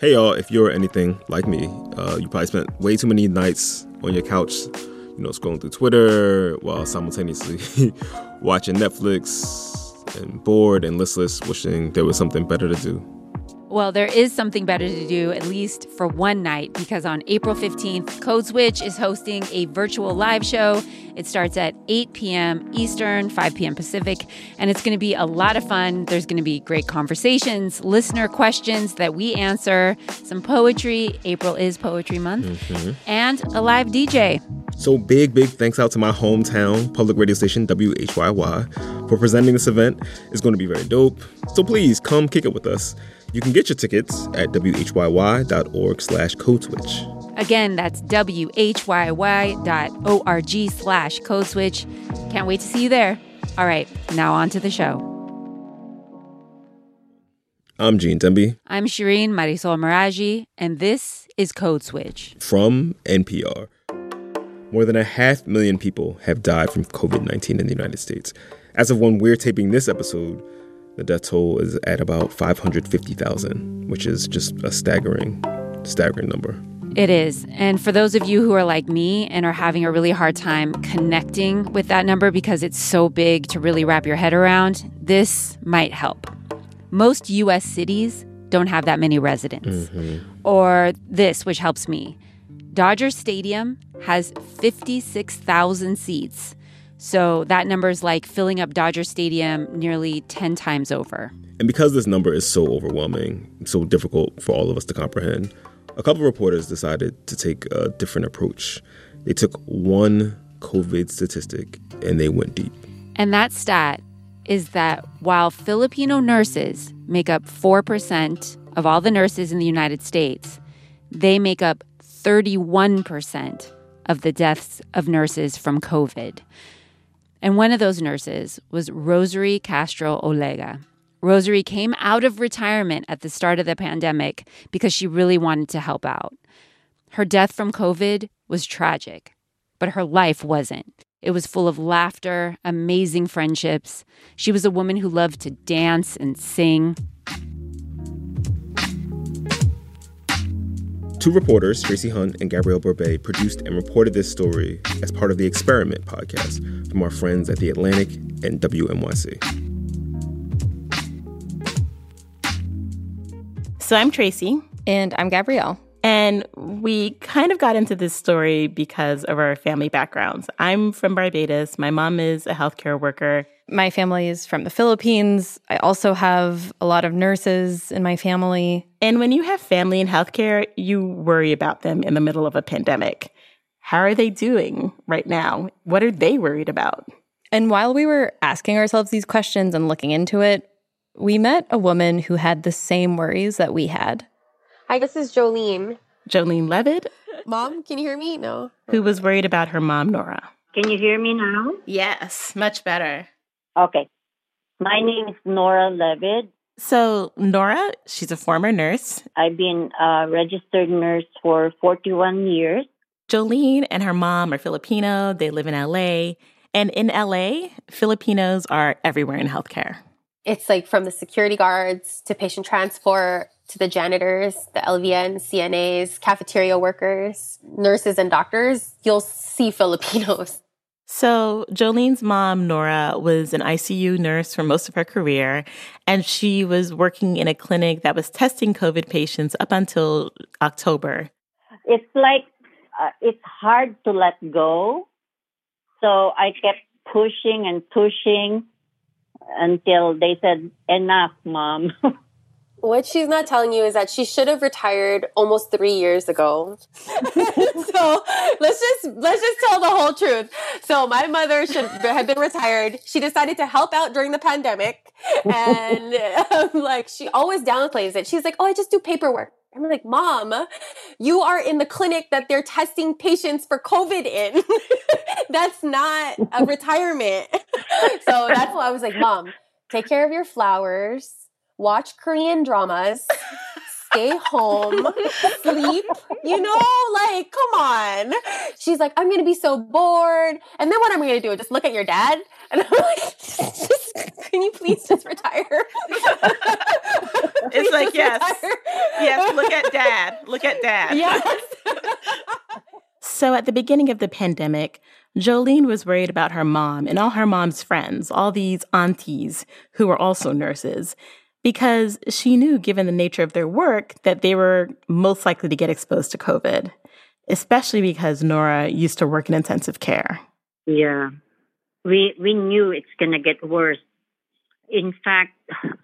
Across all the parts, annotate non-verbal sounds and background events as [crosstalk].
Hey y'all, if you're anything like me, uh, you probably spent way too many nights on your couch, you know, scrolling through Twitter while simultaneously [laughs] watching Netflix and bored and listless, wishing there was something better to do. Well, there is something better to do, at least for one night, because on April 15th, Code Switch is hosting a virtual live show. It starts at 8 p.m. Eastern, 5 p.m. Pacific, and it's going to be a lot of fun. There's going to be great conversations, listener questions that we answer, some poetry. April is Poetry Month, mm-hmm. and a live DJ. So, big, big thanks out to my hometown public radio station, WHYY, for presenting this event. It's going to be very dope. So, please come kick it with us. You can get your tickets at whyy.org slash code switch. Again, that's whyy.org slash code switch. Can't wait to see you there. All right, now on to the show. I'm Gene Demby. I'm Shireen Marisol Meraji, and this is Code Switch. From NPR. More than a half million people have died from COVID 19 in the United States. As of when we're taping this episode, the death toll is at about 550,000, which is just a staggering, staggering number. It is. And for those of you who are like me and are having a really hard time connecting with that number because it's so big to really wrap your head around, this might help. Most US cities don't have that many residents. Mm-hmm. Or this, which helps me. Dodger Stadium has 56,000 seats so that number is like filling up Dodger Stadium nearly 10 times over. And because this number is so overwhelming, so difficult for all of us to comprehend, a couple of reporters decided to take a different approach. They took one COVID statistic and they went deep. And that stat is that while Filipino nurses make up 4% of all the nurses in the United States, they make up 31% of the deaths of nurses from COVID. And one of those nurses was Rosary Castro Olega. Rosary came out of retirement at the start of the pandemic because she really wanted to help out. Her death from COVID was tragic, but her life wasn't. It was full of laughter, amazing friendships. She was a woman who loved to dance and sing. Two reporters, Tracie Hunte and Gabrielle Berbey, produced and reported this story as part of the Experiment podcast from our friends at The Atlantic and WNYC. So I'm Tracy. And I'm Gabrielle. And we kind of got into this story because of our family backgrounds. I'm from Barbados. My mom is a healthcare worker. My family is from the Philippines. I also have a lot of nurses in my family. And when you have family in healthcare, you worry about them in the middle of a pandemic. How are they doing right now? What are they worried about? And while we were asking ourselves these questions and looking into it, we met a woman who had the same worries that we had. Hi, this is Jolene. Jolene Levitt. Mom, can you hear me? No. Who was worried about her mom, Nora. Can you hear me now? Yes, much better. Okay. My name is Nora Levitt. So, Nora, she's a former nurse. I've been a registered nurse for 41 years. Jolene and her mom are Filipino. They live in LA. And in LA, Filipinos are everywhere in healthcare. It's like from the security guards to patient transport to the janitors, the LVNs, CNAs, cafeteria workers, nurses, and doctors, you'll see Filipinos. So, Jolene's mom, Nora, was an ICU nurse for most of her career, and she was working in a clinic that was testing COVID patients up until October. It's like uh, it's hard to let go. So, I kept pushing and pushing until they said, Enough, mom. [laughs] What she's not telling you is that she should have retired almost three years ago. [laughs] so let's just let's just tell the whole truth. So my mother should have been retired. She decided to help out during the pandemic, and um, [laughs] like she always downplays it. She's like, "Oh, I just do paperwork." I'm like, Mom, you are in the clinic that they're testing patients for COVID in. [laughs] that's not a retirement. so that's why I was like, Mom, take care of your flowers watch Korean dramas, stay [laughs] home, sleep, you know, like, come on. She's like, I'm gonna be so bored. And then what am I gonna do? Just look at your dad? [laughs] And I'm like, just can you please just retire? [laughs] it's like, yes. Retire. Yes, look at dad. Look at dad. Yes. so at the beginning of the pandemic, Jolene was worried about her mom and all her mom's friends, all these aunties who were also nurses, because she knew, given the nature of their work, that they were most likely to get exposed to COVID, especially because Nora used to work in intensive care. Yeah. We we knew it's going to get worse. In fact,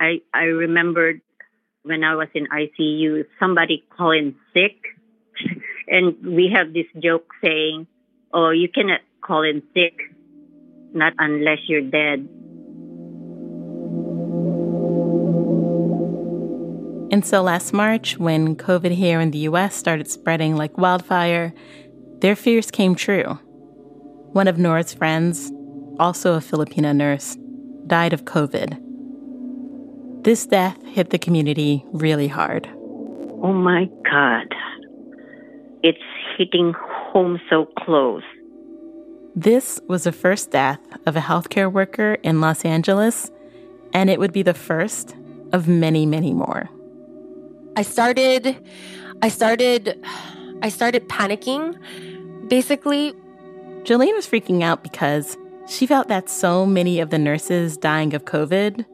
I I remembered when I was in ICU, somebody calling sick, and we have this joke saying, "Oh, you cannot call in sick, not unless you're dead." And so last March, when COVID here in the US started spreading like wildfire, their fears came true. One of Nora's friends, also a Filipina nurse, died of COVID. This death hit the community really hard. Oh my God. It's hitting home so close. This was the first death of a healthcare worker in Los Angeles, and it would be the first of many, many more. I started I started I started panicking. Basically, Jolene was freaking out because she felt that so many of the nurses dying of COVID,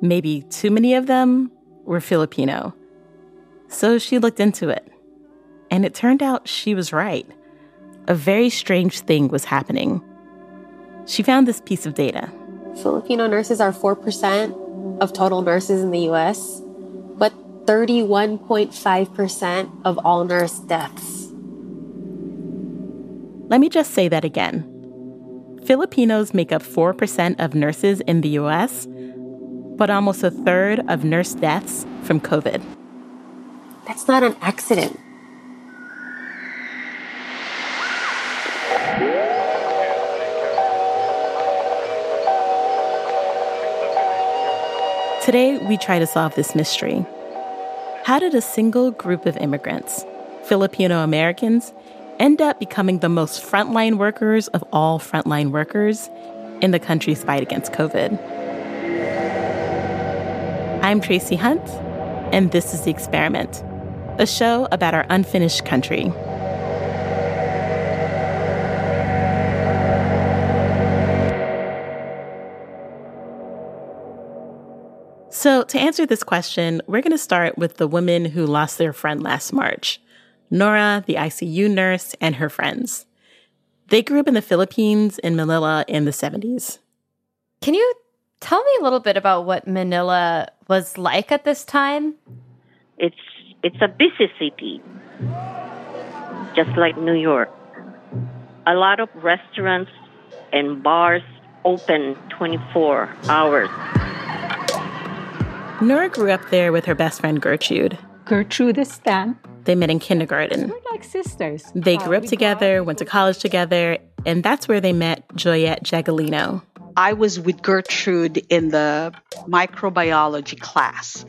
maybe too many of them, were Filipino. So she looked into it. And it turned out she was right. A very strange thing was happening. She found this piece of data. Filipino nurses are 4% of total nurses in the US, but 31.5% of all nurse deaths. Let me just say that again. Filipinos make up 4% of nurses in the US, but almost a third of nurse deaths from COVID. That's not an accident. Today, we try to solve this mystery. How did a single group of immigrants, Filipino Americans, end up becoming the most frontline workers of all frontline workers in the country's fight against COVID? I'm Tracie Hunte, and this is The Experiment, a show about our unfinished country. So, to answer this question, we're going to start with the women who lost their friend last March Nora, the ICU nurse, and her friends. They grew up in the Philippines in Manila in the 70s. Can you tell me a little bit about what Manila was like at this time? It's it's a busy city. Just like New York. A lot of restaurants and bars open 24 hours. Nora grew up there with her best friend Gertrude. Gertrude is Stan. They met in kindergarten. We're like sisters. They grew up uh, together, went to college together, and that's where they met Joyette Jagalino. I was with Gertrude in the microbiology class.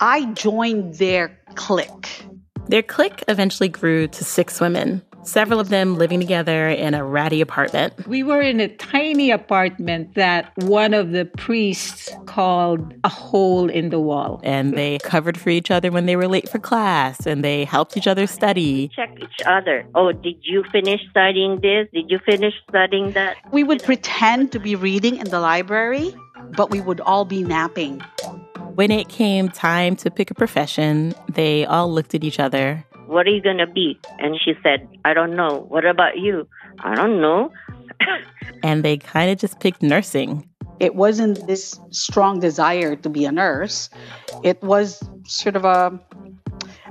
I joined their clique. Their clique eventually grew to six women several of them living together in a ratty apartment. We were in a tiny apartment that one of the priests called a hole in the wall. And they covered for each other when they were late for class and they helped each other study. Check each other. Oh, did you finish studying this? Did you finish studying that? We would pretend to be reading in the library, but we would all be napping. When it came time to pick a profession, they all looked at each other what are you going to be? And she said, I don't know. What about you? I don't know. [coughs] and they kind of just picked nursing. It wasn't this strong desire to be a nurse. It was sort of a,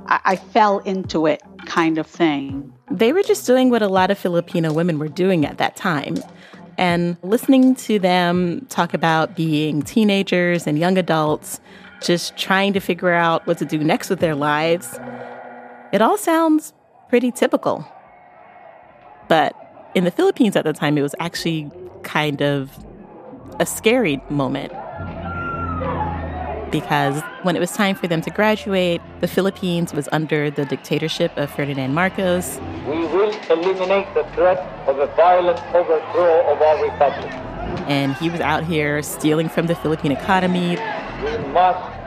I, I fell into it kind of thing. They were just doing what a lot of Filipino women were doing at that time. And listening to them talk about being teenagers and young adults, just trying to figure out what to do next with their lives, it all sounds pretty typical. But in the Philippines at the time, it was actually kind of a scary moment. Because when it was time for them to graduate, the Philippines was under the dictatorship of Ferdinand Marcos. We will eliminate the threat of a violent overthrow of our republic. And he was out here stealing from the Philippine economy. We must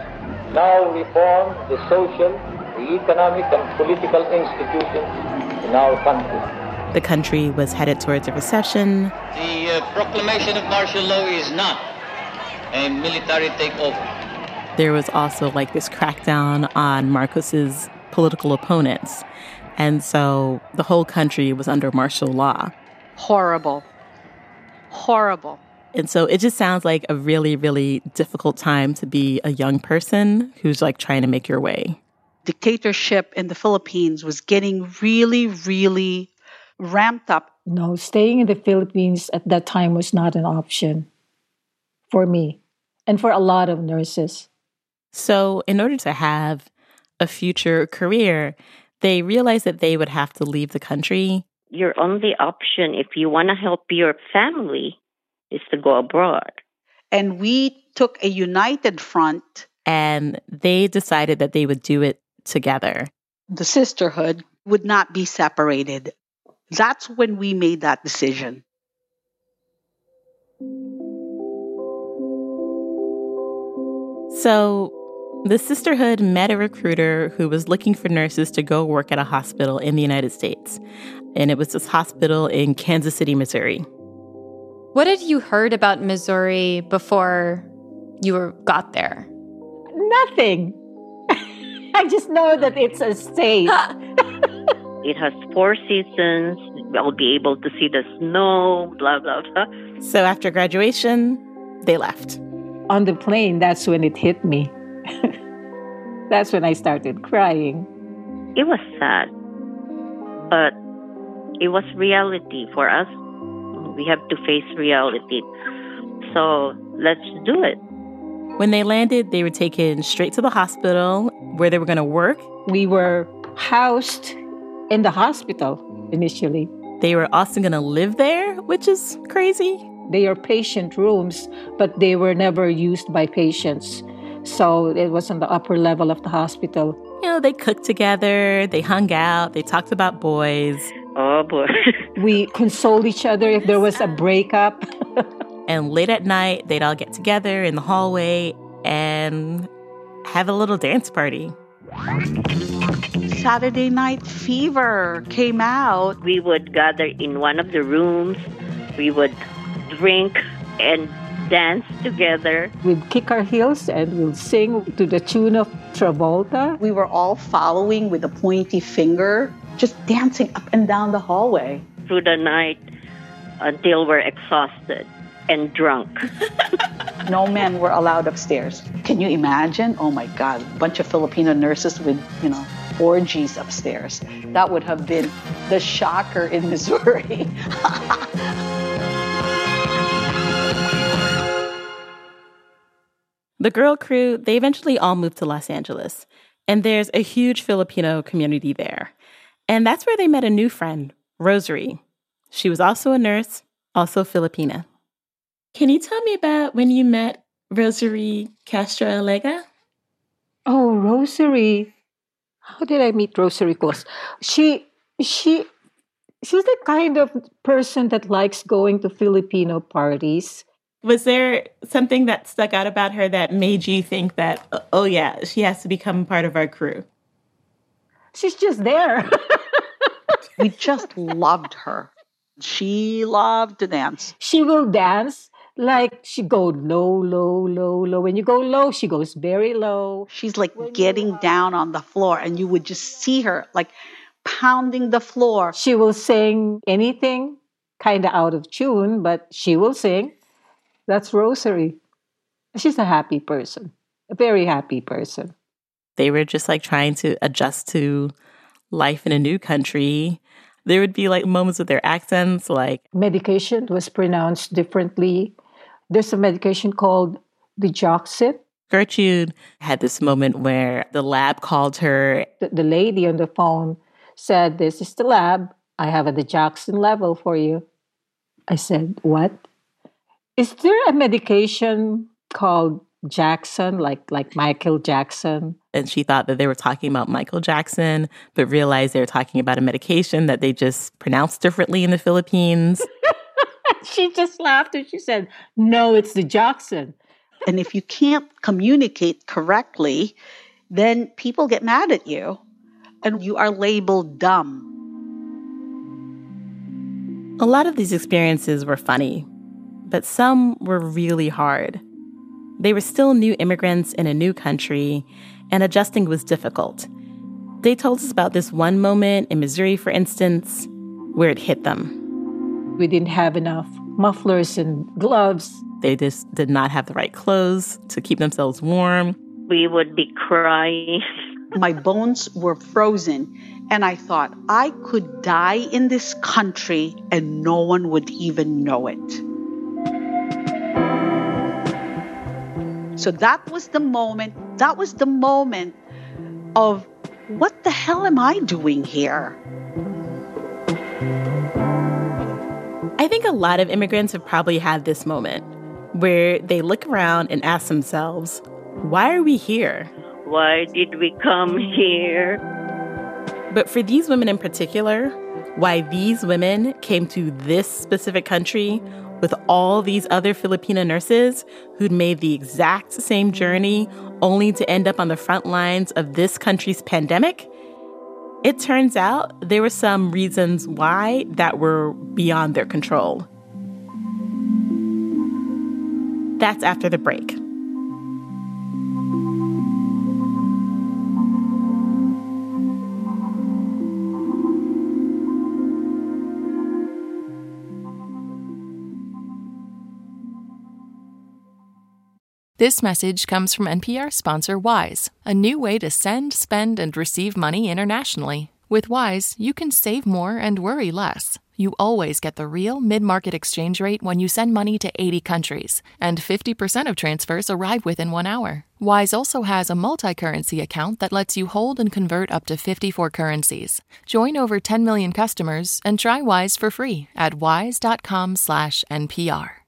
now reform the social, the economic, and political institutions in our country. The country was headed towards a recession. The uh, proclamation of martial law is not a military takeover. There was also like this crackdown on Marcos's political opponents. And so the whole country was under martial law. Horrible. Horrible. And so it just sounds like a really, really difficult time to be a young person who's like trying to make your way. Dictatorship in the Philippines was getting really, really ramped up. No, staying in the Philippines at that time was not an option for me and for a lot of nurses. So, in order to have a future career, they realized that they would have to leave the country. Your only option, if you want to help your family, is to go abroad. And we took a united front. And they decided that they would do it together. The sisterhood would not be separated. That's when we made that decision. So the sisterhood met a recruiter who was looking for nurses to go work at a hospital in the United States. And it was this hospital in Kansas City, Missouri. What had you heard about Missouri before you were, got there? Nothing. [laughs] I just know that it's a state. [laughs] it has four seasons. I'll be able to see the snow, blah, blah, blah. So after graduation, they left. On the plane, that's when it hit me. [laughs] That's when I started crying. It was sad, but it was reality for us. We have to face reality. So let's do it. When they landed, they were taken straight to the hospital where they were going to work. We were housed in the hospital initially. They were also going to live there, which is crazy. They are patient rooms, but they were never used by patients. So it was on the upper level of the hospital. You know, they cooked together, they hung out, they talked about boys. Oh boy. [laughs] we consoled each other if there was a breakup. And late at night, they'd all get together in the hallway and have a little dance party. Saturday Night Fever came out. We would gather in one of the rooms. We would drink and dance together. We'd kick our heels and we'd sing to the tune of Travolta. We were all following with a pointy finger, just dancing up and down the hallway. Through the night until we're exhausted and drunk. [laughs] no men were allowed upstairs. Can you imagine? Oh my God, a bunch of Filipino nurses with, you know, orgies upstairs. That would have been the shocker in Missouri. [laughs] The girl crew, they eventually all moved to Los Angeles, and there's a huge Filipino community there. And that's where they met a new friend, Rosary. She was also a nurse, also Filipina. Can you tell me about when you met Rosary Castro Olega? Oh, Rosary. How did I meet Rosary? Cause she she she's the kind of person that likes going to Filipino parties was there something that stuck out about her that made you think that, oh, oh yeah, she has to become part of our crew? She's just there. [laughs] we just loved her. She loved to dance. She will dance like she go low, low, low, low. When you go low, she goes very low. She's like when getting down on the floor, and you would just see her like pounding the floor. She will sing anything kind of out of tune, but she will sing. That's Rosary. She's a happy person, a very happy person. They were just like trying to adjust to life in a new country. There would be like moments with their accents, like medication was pronounced differently. There's a medication called digoxin. Gertrude had this moment where the lab called her. The, the lady on the phone said, This is the lab. I have a digoxin level for you. I said, What? Is there a medication called Jackson, like like Michael Jackson? And she thought that they were talking about Michael Jackson, but realized they were talking about a medication that they just pronounced differently in the Philippines. [laughs] she just laughed and she said, No, it's the Jackson. And if you can't communicate correctly, then people get mad at you and you are labeled dumb. A lot of these experiences were funny, but some were really hard. They were still new immigrants in a new country, and adjusting was difficult. They told us about this one moment in Missouri, for instance, where it hit them. We didn't have enough mufflers and gloves. They just did not have the right clothes to keep themselves warm. We would be crying. [laughs] My bones were frozen, and I thought I could die in this country and no one would even know it. So that was the moment, that was the moment of what the hell am I doing here? I think a lot of immigrants have probably had this moment where they look around and ask themselves, why are we here? Why did we come here? But for these women in particular, why these women came to this specific country with all these other Filipino nurses who'd made the exact same journey only to end up on the front lines of this country's pandemic, it turns out there were some reasons why that were beyond their control. That's after the break. This message comes from NPR sponsor Wise, a new way to send, spend, and receive money internationally. With Wise, you can save more and worry less. You always get the real mid market exchange rate when you send money to 80 countries, and 50% of transfers arrive within one hour. Wise also has a multi currency account that lets you hold and convert up to 54 currencies. Join over 10 million customers and try Wise for free at wise.com/npr.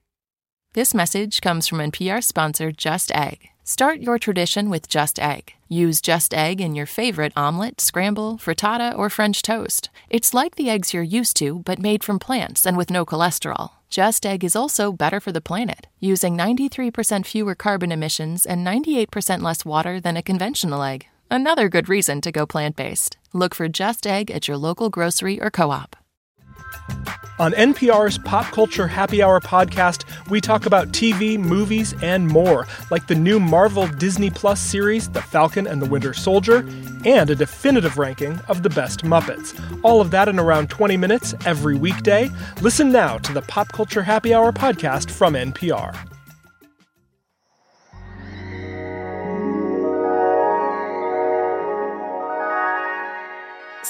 This message comes from NPR sponsor Just Egg. Start your tradition with Just Egg. Use Just Egg in your favorite omelet, scramble, frittata, or French toast. It's like the eggs you're used to, but made from plants and with no cholesterol. Just Egg is also better for the planet, using 93% fewer carbon emissions and 98% less water than a conventional egg. Another good reason to go plant based. Look for Just Egg at your local grocery or co op. On NPR's Pop Culture Happy Hour podcast, we talk about TV, movies, and more, like the new Marvel Disney Plus series, The Falcon and the Winter Soldier, and a definitive ranking of the best Muppets. All of that in around 20 minutes every weekday. Listen now to the Pop Culture Happy Hour podcast from NPR.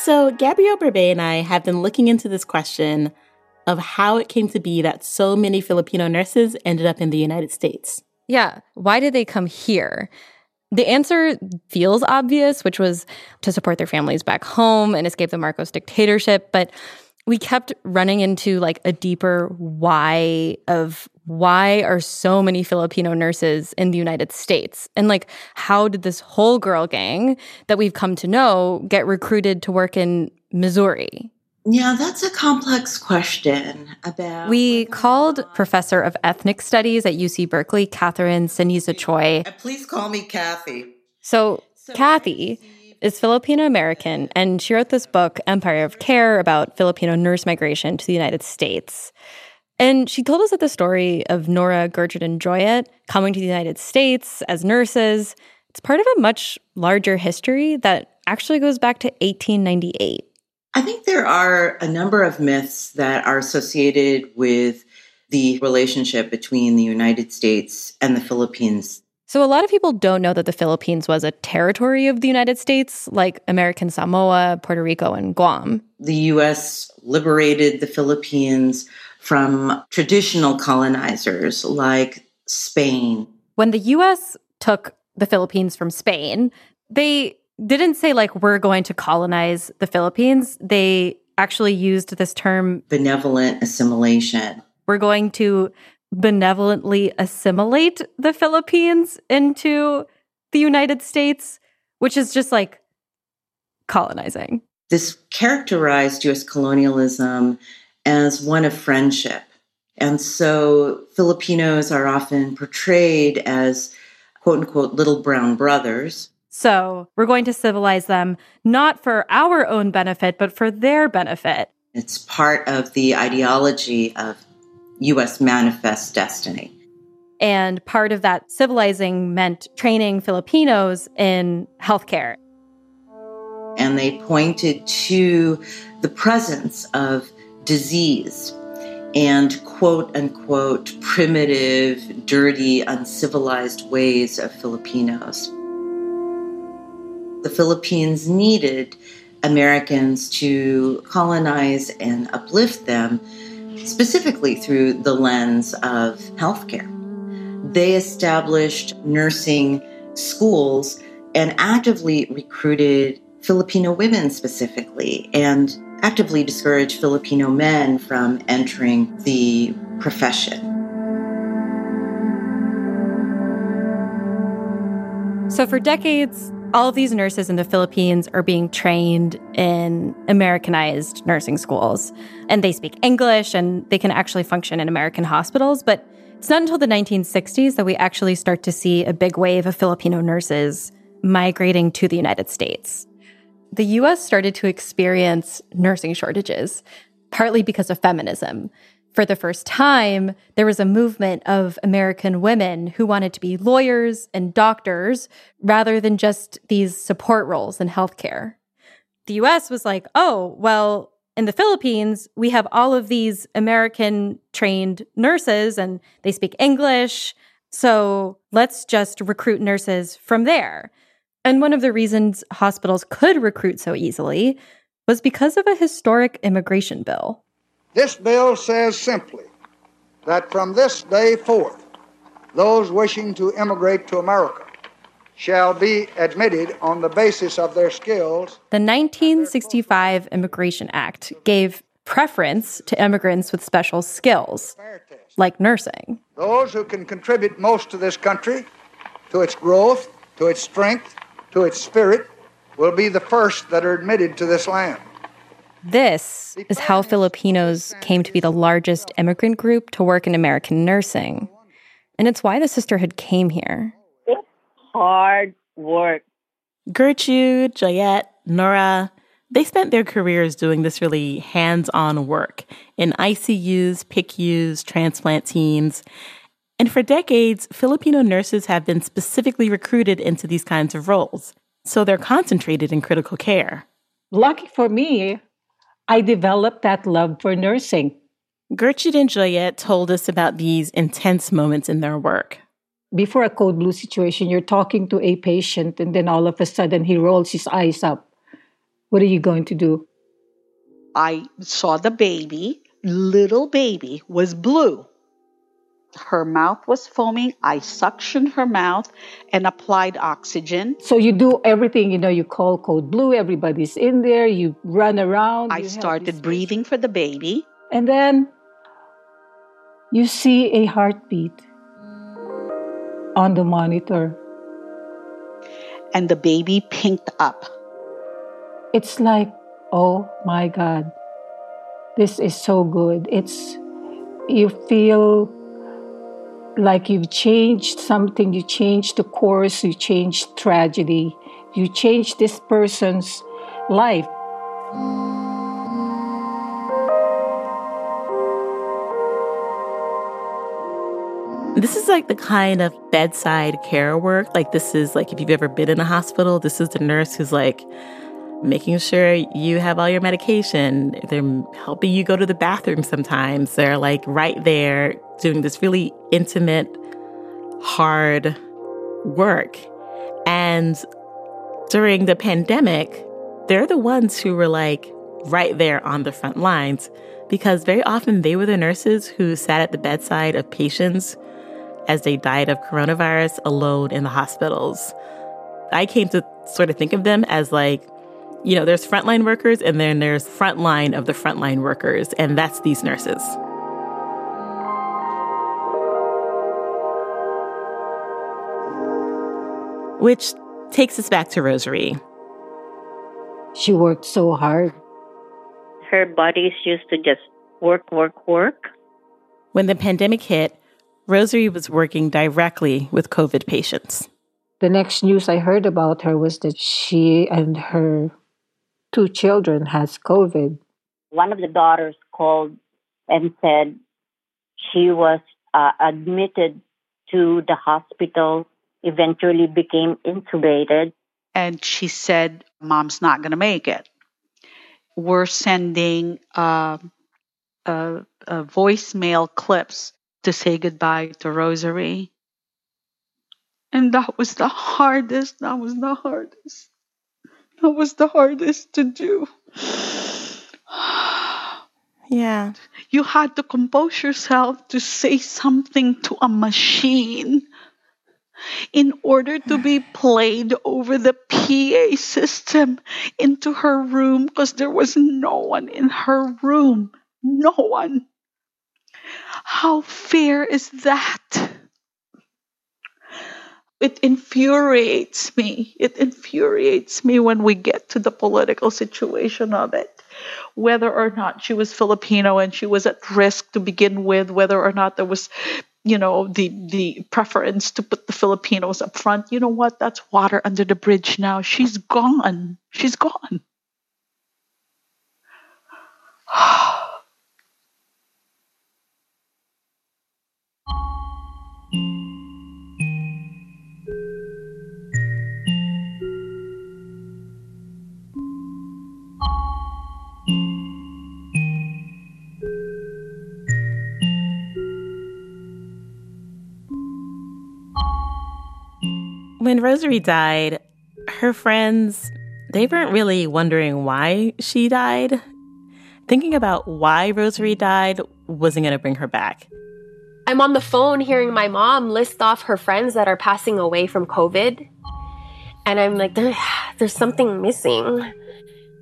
So, Gabrielle Berbey and I have been looking into this question of how it came to be that so many Filipino nurses ended up in the United States. Yeah. Why did they come here? The answer feels obvious, which was to support their families back home and escape the Marcos dictatorship. But we kept running into like a deeper why of why are so many Filipino nurses in the United States? And like, how did this whole girl gang that we've come to know get recruited to work in Missouri? Yeah, that's a complex question about. We called professor of ethnic studies at UC Berkeley, Catherine Ceniza Choy. Uh, please call me Kathy. So, Kathy is Filipino American, and she wrote this book, Empire of Care, about Filipino nurse migration to the United States. And she told us that the story of Nora, Gertrude, and Joyette coming to the United States as nurses, it's part of a much larger history that actually goes back to 1898. I think there are a number of myths that are associated with the relationship between the United States and the Philippines. So, a lot of people don't know that the Philippines was a territory of the United States, like American Samoa, Puerto Rico, and Guam. The U.S. liberated the Philippines from traditional colonizers like Spain. When the U.S. took the Philippines from Spain, they didn't say like we're going to colonize the Philippines. They actually used this term benevolent assimilation. We're going to benevolently assimilate the Philippines into the United States, which is just like colonizing. This characterized US colonialism as one of friendship. And so Filipinos are often portrayed as quote unquote little brown brothers. So we're going to civilize them not for our own benefit, but for their benefit. It's part of the ideology of U.S. manifest destiny. And part of that civilizing meant training Filipinos in healthcare. And they pointed to the presence of disease and quote unquote primitive, dirty, uncivilized ways of Filipinos. The Philippines needed Americans to colonize and uplift them, specifically through the lens of healthcare. They established nursing schools and actively recruited Filipino women specifically and actively discouraged Filipino men from entering the profession. So, for decades, all of these nurses in the Philippines are being trained in Americanized nursing schools. And they speak English and they can actually function in American hospitals. But it's not until the 1960s that we actually start to see a big wave of Filipino nurses migrating to the United States. The US started to experience nursing shortages, partly because of feminism for the first time, there was a movement of American women who wanted to be lawyers and doctors rather than just these support roles in healthcare. The US was like, oh, well, in the Philippines, we have all of these American trained nurses and they speak English. So let's just recruit nurses from there. And one of the reasons hospitals could recruit so easily was because of a historic immigration bill. This bill says simply that from this day forth, those wishing to immigrate to America shall be admitted on the basis of their skills. The 1965 Immigration Act gave preference to immigrants with special skills, like nursing. Those who can contribute most to this country, to its growth, to its strength, to its spirit, will be the first that are admitted to this land. This is how Filipinos came to be the largest immigrant group to work in American nursing. And it's why the sisterhood came here. It's hard work. Gertrude, Joyette, Nora, they spent their careers doing this really hands on work in ICUs, PICUs, transplant teams. And for decades, Filipino nurses have been specifically recruited into these kinds of roles. So they're concentrated in critical care. Lucky for me, I developed that love for nursing. Gertrude and Joyette told us about these intense moments in their work. Before a code blue situation, you're talking to a patient, and then all of a sudden he rolls his eyes up. What are you going to do? I saw the baby, little baby, was blue. Her mouth was foaming. I suctioned her mouth and applied oxygen. So you do everything, you know, you call code blue, everybody's in there, you run around. I started breathing for the baby. And then you see a heartbeat on the monitor. And the baby pinked up. It's like, oh my God, this is so good. It's, you feel like you've changed something, you changed the course, you changed tragedy, you changed this person's life. This is like the kind of bedside care work. Like, this is like if you've ever been in a hospital, this is the nurse who's like, making sure you have all your medication. They're helping you go to the bathroom sometimes. They're like right there doing this really intimate, hard work. And during the pandemic, they're the ones who were like right there on the front lines because very often they were the nurses who sat at the bedside of patients as they died of coronavirus alone in the hospitals. I came to sort of think of them as like you know, there's frontline workers and then there's frontline of the frontline workers, and that's these nurses. Which takes us back to Rosary. She worked so hard. Her body's used to just work, work, work. When the pandemic hit, Rosary was working directly with COVID patients. The next news I heard about her was that she and her two children has COVID. One of the daughters called and said she was uh, admitted to the hospital, eventually became intubated. And she said, Mom's not going to make it. We're sending uh, uh, voicemail clips to say goodbye to Rosary. And that was the hardest. That was the hardest. That was the hardest to do. Yeah. You had to compose yourself to say something to a machine in order to be played over the PA system into her room because there was no one in her room. No one. How fair is that? It infuriates me. It infuriates me when we get to the political situation of it. Whether or not she was Filipino and she was at risk to begin with, whether or not there was, you know, the the preference to put the Filipinos up front. You know what? That's water under the bridge now. She's gone. She's gone. [sighs] [sighs] When Rosary died, her friends, they weren't really wondering why she died. Thinking about why Rosary died wasn't going to bring her back. I'm on the phone hearing my mom list off her friends that are passing away from COVID. And I'm like, there's something missing.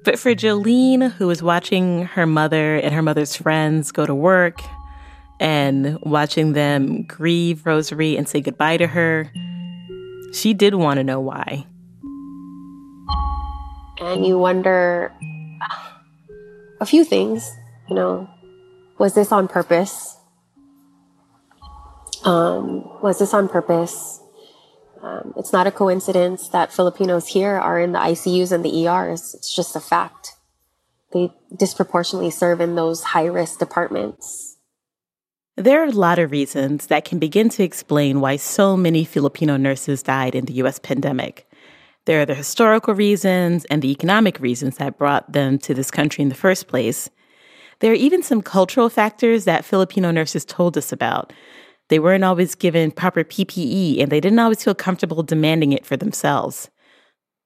But for Jolene, who was watching her mother and her mother's friends go to work and watching them grieve Rosary and say goodbye to her, she did want to know why. And you wonder a few things, you know, was this on purpose? Um, was this on purpose? Um, it's not a coincidence that Filipinos here are in the ICUs and the ERs. It's just a fact. They disproportionately serve in those high risk departments. There are a lot of reasons that can begin to explain why so many Filipino nurses died in the US pandemic. There are the historical reasons and the economic reasons that brought them to this country in the first place. There are even some cultural factors that Filipino nurses told us about. They weren't always given proper PPE and they didn't always feel comfortable demanding it for themselves.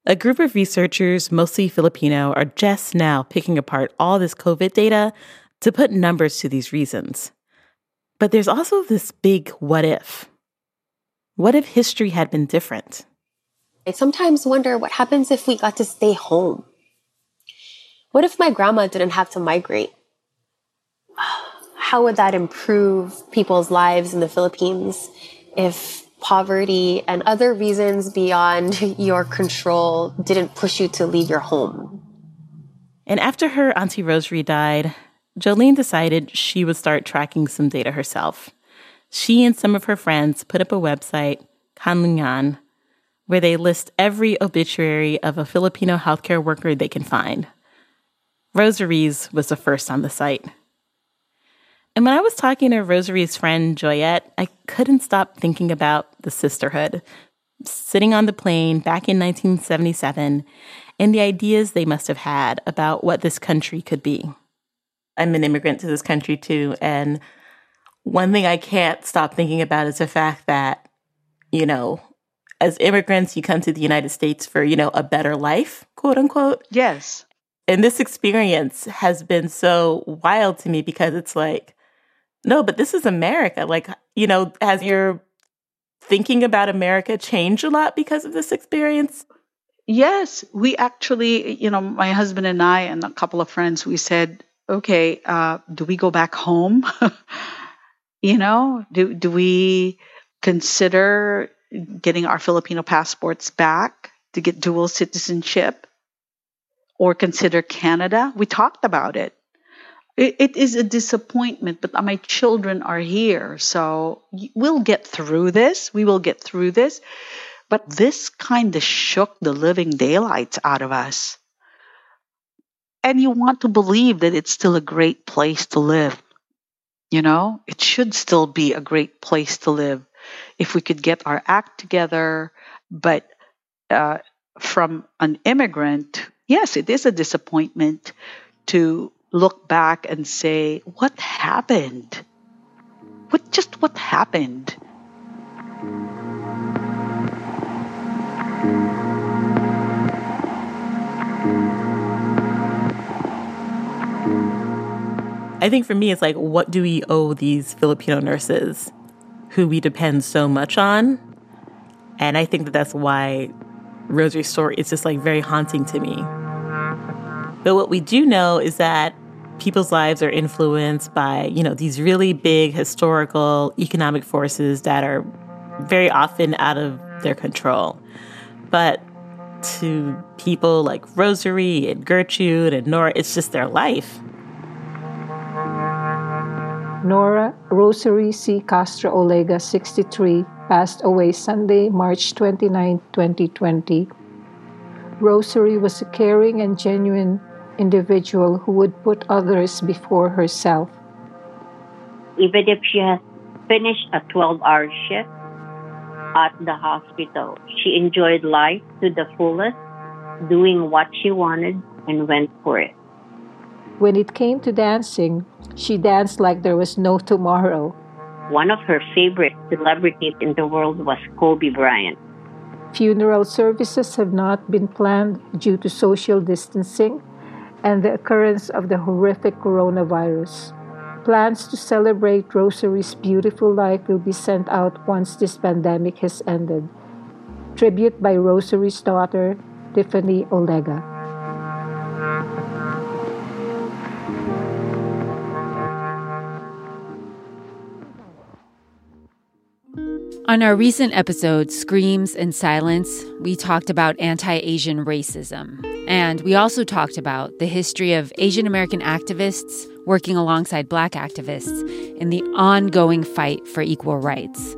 A group of researchers, mostly Filipino, are just now picking apart all this COVID data to put numbers to these reasons. But there's also this big what if. What if history had been different? I sometimes wonder what happens if we got to stay home? What if my grandma didn't have to migrate? How would that improve people's lives in the Philippines if poverty and other reasons beyond [laughs] your control didn't push you to leave your home? And after her Auntie Rosary died, Jolene decided she would start tracking some data herself. She and some of her friends put up a website, Kanlungan, where they list every obituary of a Filipino healthcare worker they can find. Rosaries was the first on the site. And when I was talking to Rosary's friend Joyette, I couldn't stop thinking about the sisterhood. Sitting on the plane back in 1977 and the ideas they must have had about what this country could be. I'm an immigrant to this country too. And one thing I can't stop thinking about is the fact that, you know, as immigrants, you come to the United States for, you know, a better life, quote unquote. Yes. And this experience has been so wild to me because it's like, no, but this is America. Like, you know, has your thinking about America changed a lot because of this experience? Yes, we actually, you know, my husband and I and a couple of friends, we said, okay, uh, do we go back home? [laughs] you know, do do we consider getting our Filipino passports back to get dual citizenship, or consider Canada? We talked about it. it, it is a disappointment, but my children are here. So we'll get through this. We will get through this. But this kind of shook the living daylights out of us. And you want to believe that it's still a great place to live. You know, it should still be a great place to live if we could get our act together. But uh, from an immigrant, yes, it is a disappointment to look back and say, what happened? What just what happened? I think for me, it's like, what do we owe these Filipino nurses who we depend so much on? And I think that that's why Rosary's story is just like very haunting to me. But what we do know is that people's lives are influenced by, you know, these really big historical economic forces that are very often out of their control. But to people like Rosary and Gertrude and Nora, it's just their life. Nora Rosary C. Castro Olega, 63, passed away Sunday, March 29, 2020. Rosary was a caring and genuine individual who would put others before herself. Even if she has finished a 12 hour shift at the hospital, she enjoyed life to the fullest, doing what she wanted and went for it. When it came to dancing, she danced like there was no tomorrow. One of her favorite celebrities in the world was Kobe Bryant. Funeral services have not been planned due to social distancing and the occurrence of the horrific coronavirus. Plans to celebrate Rosary's beautiful life will be sent out once this pandemic has ended. Tribute by Rosary's daughter, Tiffany Olega. On our recent episode, Screams and Silence, we talked about anti Asian racism. And we also talked about the history of Asian American activists working alongside Black activists in the ongoing fight for equal rights.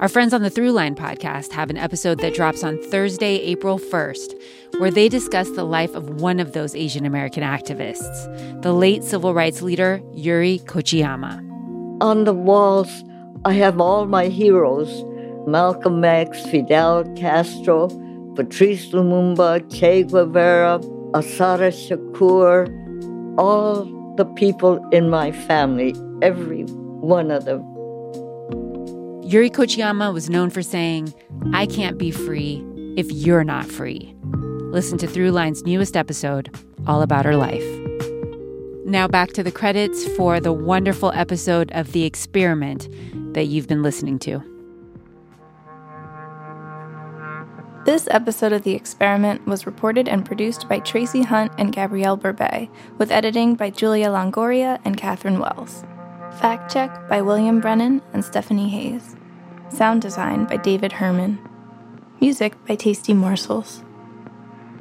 Our friends on the Throughline podcast have an episode that drops on Thursday, April 1st, where they discuss the life of one of those Asian American activists, the late civil rights leader Yuri Kochiyama. On the walls, I have all my heroes Malcolm X, Fidel Castro, Patrice Lumumba, Che Guevara, Assata Shakur, all the people in my family, every one of them. Yuri Kochiyama was known for saying, I can't be free if you're not free. Listen to Throughline's newest episode, all about her life. Now back to the credits for the wonderful episode of The Experiment that you've been listening to. This episode of The Experiment was reported and produced by Tracie Hunte and Gabrielle Berbey, with editing by Julia Longoria and Catherine Wells. Fact check by William Brennan and Stephanie Hayes. Sound design by David Herman. Music by Tasty Morsels.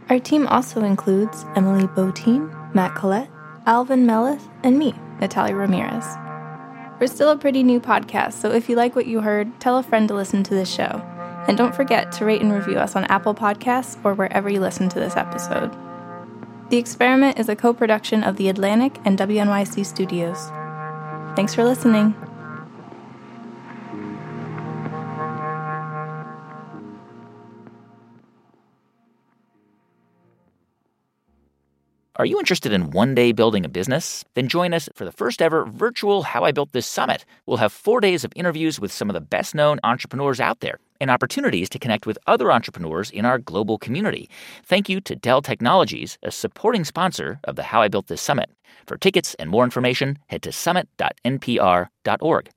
Our team also includes Emily Botine, Matt Collette, Alvin Melathe, and me, Natalia Ramirez. We're still a pretty new podcast, so if you like what you heard, tell a friend to listen to this show. And don't forget to rate and review us on Apple Podcasts or wherever you listen to this episode. The Experiment is a co production of The Atlantic and WNYC Studios. Thanks for listening. Are you interested in one day building a business? Then join us for the first ever virtual How I Built This Summit. We'll have four days of interviews with some of the best known entrepreneurs out there and opportunities to connect with other entrepreneurs in our global community. Thank you to Dell Technologies, a supporting sponsor of the How I Built This Summit. For tickets and more information, head to summit.npr.org.